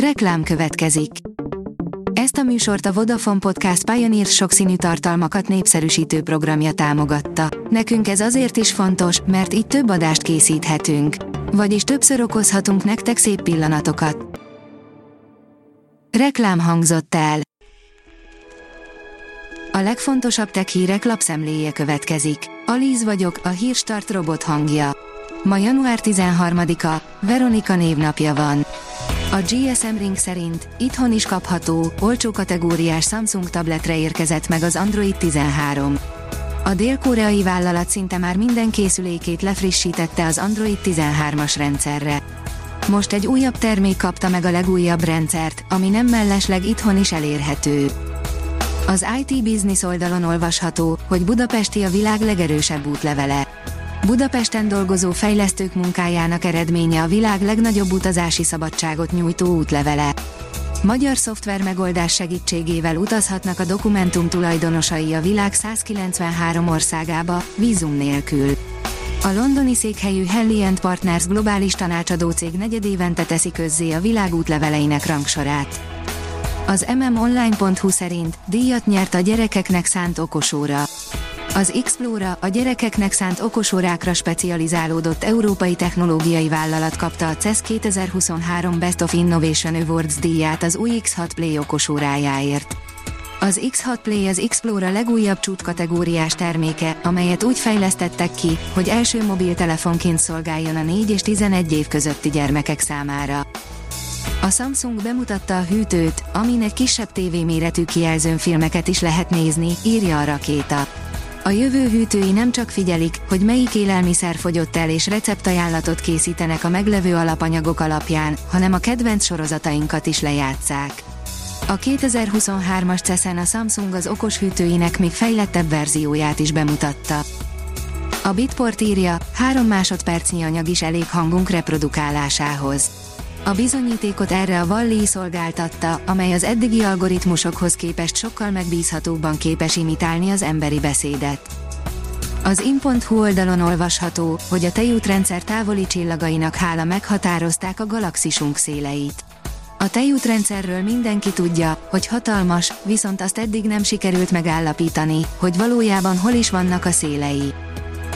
Reklám következik. Ezt a műsort a Vodafone Podcast Pioneer sokszínű tartalmakat népszerűsítő programja támogatta. Nekünk ez azért is fontos, mert így több adást készíthetünk. Vagyis többször okozhatunk nektek szép pillanatokat. Reklám hangzott el. A legfontosabb tech hírek lapszemléje következik. Alíz vagyok, a hírstart robot hangja. Ma január 13-a, Veronika névnapja van. A GSM Ring szerint itthon is kapható, olcsó kategóriás Samsung tabletre érkezett meg az Android 13. A dél-koreai vállalat szinte már minden készülékét lefrissítette az Android 13-as rendszerre. Most egy újabb termék kapta meg a legújabb rendszert, ami nem mellesleg itthon is elérhető. Az IT Business oldalon olvasható, hogy Budapesti a világ legerősebb útlevele. Budapesten dolgozó fejlesztők munkájának eredménye a világ legnagyobb utazási szabadságot nyújtó útlevele. Magyar szoftver megoldás segítségével utazhatnak a dokumentum tulajdonosai a világ 193 országába, vízum nélkül. A londoni székhelyű Helly Partners globális tanácsadó cég negyedévente teszi közzé a világ útleveleinek rangsorát. Az mmonline.hu szerint díjat nyert a gyerekeknek szánt okosóra. Az Xplora, a gyerekeknek szánt okosórákra specializálódott európai technológiai vállalat kapta a CES 2023 Best of Innovation Awards díját az új X6 Play okosórájáért. Az X6 Play az Xplora legújabb csúcskategóriás terméke, amelyet úgy fejlesztettek ki, hogy első mobiltelefonként szolgáljon a 4 és 11 év közötti gyermekek számára. A Samsung bemutatta a hűtőt, amin egy kisebb tévéméretű kijelzőn filmeket is lehet nézni, írja a rakéta. A jövő hűtői nem csak figyelik, hogy melyik élelmiszer fogyott el és receptajánlatot készítenek a meglevő alapanyagok alapján, hanem a kedvenc sorozatainkat is lejátszák. A 2023-as CESZEN a Samsung az okos hűtőinek még fejlettebb verzióját is bemutatta. A Bitport írja, 3 másodpercnyi anyag is elég hangunk reprodukálásához. A bizonyítékot erre a Valli szolgáltatta, amely az eddigi algoritmusokhoz képest sokkal megbízhatóbban képes imitálni az emberi beszédet. Az in.hu oldalon olvasható, hogy a tejútrendszer távoli csillagainak hála meghatározták a galaxisunk széleit. A tejútrendszerről mindenki tudja, hogy hatalmas, viszont azt eddig nem sikerült megállapítani, hogy valójában hol is vannak a szélei.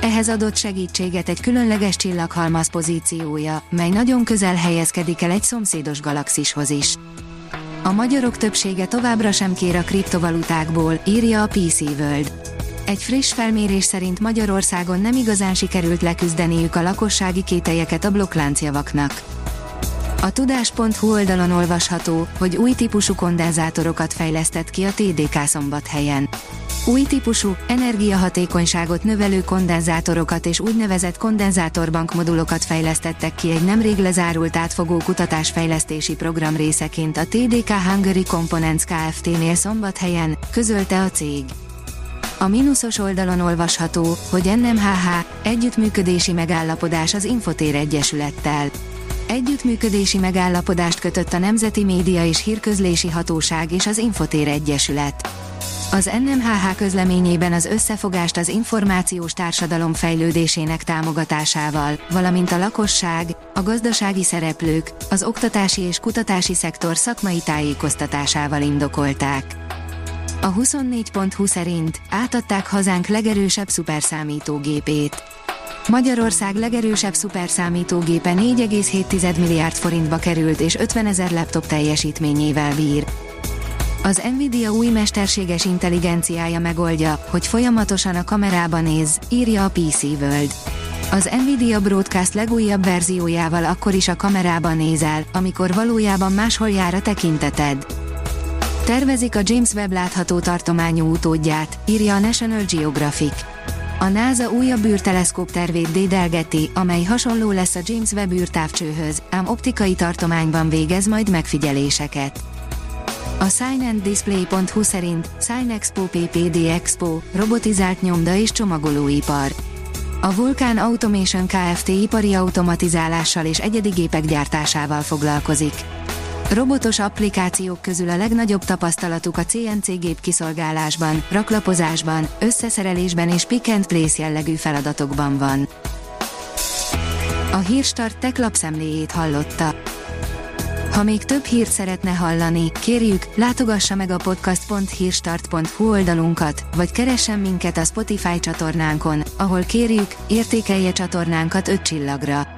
Ehhez adott segítséget egy különleges csillaghalmaz pozíciója, mely nagyon közel helyezkedik el egy szomszédos galaxishoz is. A magyarok többsége továbbra sem kér a kriptovalutákból, írja a PC World. Egy friss felmérés szerint Magyarországon nem igazán sikerült leküzdeniük a lakossági kételyeket a blokkláncjavaknak. A tudás.hu oldalon olvasható, hogy új típusú kondenzátorokat fejlesztett ki a TDK szombathelyen. Új típusú, energiahatékonyságot növelő kondenzátorokat és úgynevezett kondenzátorbank modulokat fejlesztettek ki egy nemrég lezárult átfogó kutatásfejlesztési program részeként a TDK Hungary Components Kft-nél szombathelyen, közölte a cég. A mínuszos oldalon olvasható, hogy NMHH együttműködési megállapodás az Infotér Egyesülettel. Együttműködési megállapodást kötött a Nemzeti Média és Hírközlési Hatóság és az Infotér Egyesület. Az NMHH közleményében az összefogást az információs társadalom fejlődésének támogatásával, valamint a lakosság, a gazdasági szereplők, az oktatási és kutatási szektor szakmai tájékoztatásával indokolták. A 24.20 szerint átadták hazánk legerősebb szuperszámítógépét. Magyarország legerősebb szuperszámítógépe 4,7 milliárd forintba került és 50 ezer laptop teljesítményével bír. Az Nvidia új mesterséges intelligenciája megoldja, hogy folyamatosan a kamerába néz, írja a PC World. Az Nvidia Broadcast legújabb verziójával akkor is a kamerába nézel, amikor valójában máshol jár a tekinteted. Tervezik a James Webb látható tartományú utódját, írja a National Geographic. A NASA újabb űrteleszkóp tervét dédelgeti, amely hasonló lesz a James Webb űrtávcsőhöz, ám optikai tartományban végez majd megfigyeléseket. A signanddisplay.hu szerint Signexpo PPD Expo, robotizált nyomda és csomagolóipar. A Vulkan Automation Kft. ipari automatizálással és egyedi gépek gyártásával foglalkozik. Robotos applikációk közül a legnagyobb tapasztalatuk a CNC gép kiszolgálásban, raklapozásban, összeszerelésben és pick and place jellegű feladatokban van. A Hírstart tech lapszemléjét hallotta. Ha még több hírt szeretne hallani, kérjük, látogassa meg a podcast.hírstart.hu oldalunkat, vagy keressen minket a Spotify csatornánkon, ahol kérjük, értékelje csatornánkat 5 csillagra.